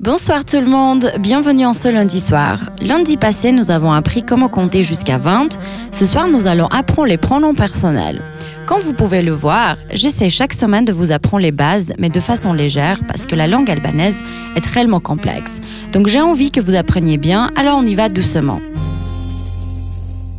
Bonsoir tout le monde, bienvenue en ce lundi soir. Lundi passé, nous avons appris comment compter jusqu'à 20. Ce soir, nous allons apprendre les pronoms personnels. Comme vous pouvez le voir, j'essaie chaque semaine de vous apprendre les bases, mais de façon légère, parce que la langue albanaise est réellement complexe. Donc j'ai envie que vous appreniez bien, alors on y va doucement.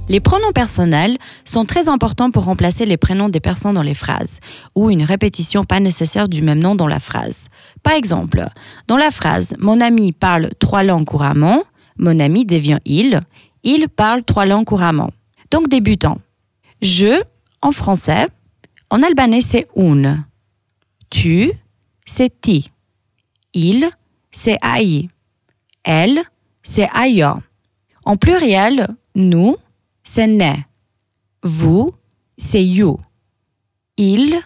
Les pronoms personnels sont très importants pour remplacer les prénoms des personnes dans les phrases, ou une répétition pas nécessaire du même nom dans la phrase. Par exemple, dans la phrase Mon ami parle trois langues couramment, mon ami devient il, il parle trois langues couramment. Donc débutant. Je, en français, en albanais c'est un. Tu, c'est ti. Il, c'est ai. Elle, c'est ayo. En pluriel, nous, c'est ne. Vous, c'est you. Il,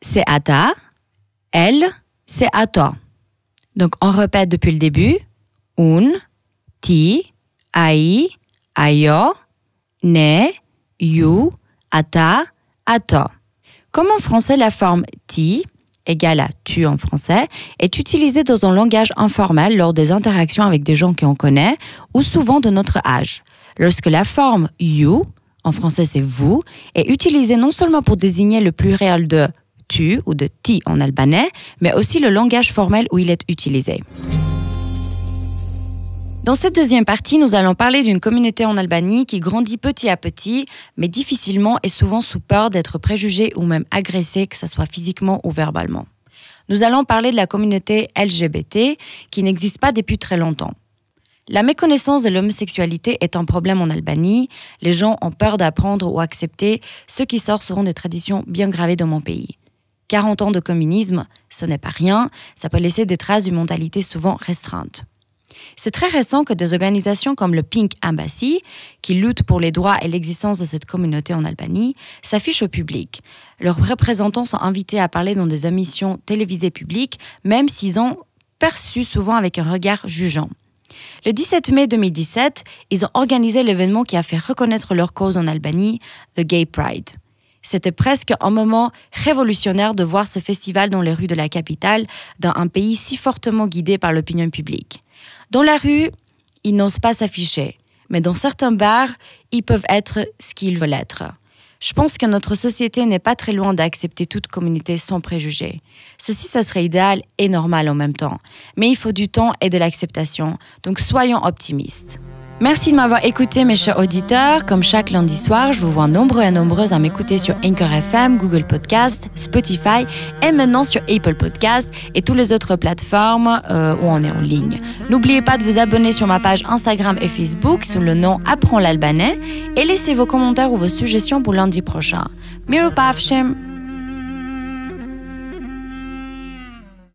c'est ata. Elle, c'est ato. Donc, on répète depuis le début. Un, ti, ai, ayo, ne, you, ata, ato. Comme en français, la forme ti, égale à tu en français, est utilisée dans un langage informel lors des interactions avec des gens qu'on connaît ou souvent de notre âge lorsque la forme you, en français c'est vous, est utilisée non seulement pour désigner le pluriel de tu ou de ti en albanais, mais aussi le langage formel où il est utilisé. Dans cette deuxième partie, nous allons parler d'une communauté en Albanie qui grandit petit à petit, mais difficilement et souvent sous peur d'être préjugée ou même agressée, que ce soit physiquement ou verbalement. Nous allons parler de la communauté LGBT qui n'existe pas depuis très longtemps. La méconnaissance de l'homosexualité est un problème en Albanie. Les gens ont peur d'apprendre ou accepter. Ce qui sort seront des traditions bien gravées dans mon pays. 40 ans de communisme, ce n'est pas rien, ça peut laisser des traces d'une mentalité souvent restreinte. C'est très récent que des organisations comme le Pink Embassy, qui luttent pour les droits et l'existence de cette communauté en Albanie, s'affichent au public. Leurs représentants sont invités à parler dans des émissions télévisées publiques, même s'ils ont perçu souvent avec un regard jugeant. Le 17 mai 2017, ils ont organisé l'événement qui a fait reconnaître leur cause en Albanie, The Gay Pride. C'était presque un moment révolutionnaire de voir ce festival dans les rues de la capitale, dans un pays si fortement guidé par l'opinion publique. Dans la rue, ils n'osent pas s'afficher, mais dans certains bars, ils peuvent être ce qu'ils veulent être. Je pense que notre société n'est pas très loin d'accepter toute communauté sans préjugés. Ceci, ça serait idéal et normal en même temps. Mais il faut du temps et de l'acceptation, donc soyons optimistes. Merci de m'avoir écouté, mes chers auditeurs. Comme chaque lundi soir, je vous vois nombreux et nombreuses à m'écouter sur Anchor FM, Google Podcast, Spotify et maintenant sur Apple Podcast et toutes les autres plateformes euh, où on est en ligne. N'oubliez pas de vous abonner sur ma page Instagram et Facebook sous le nom Apprends l'albanais et laissez vos commentaires ou vos suggestions pour lundi prochain. Miropavshem!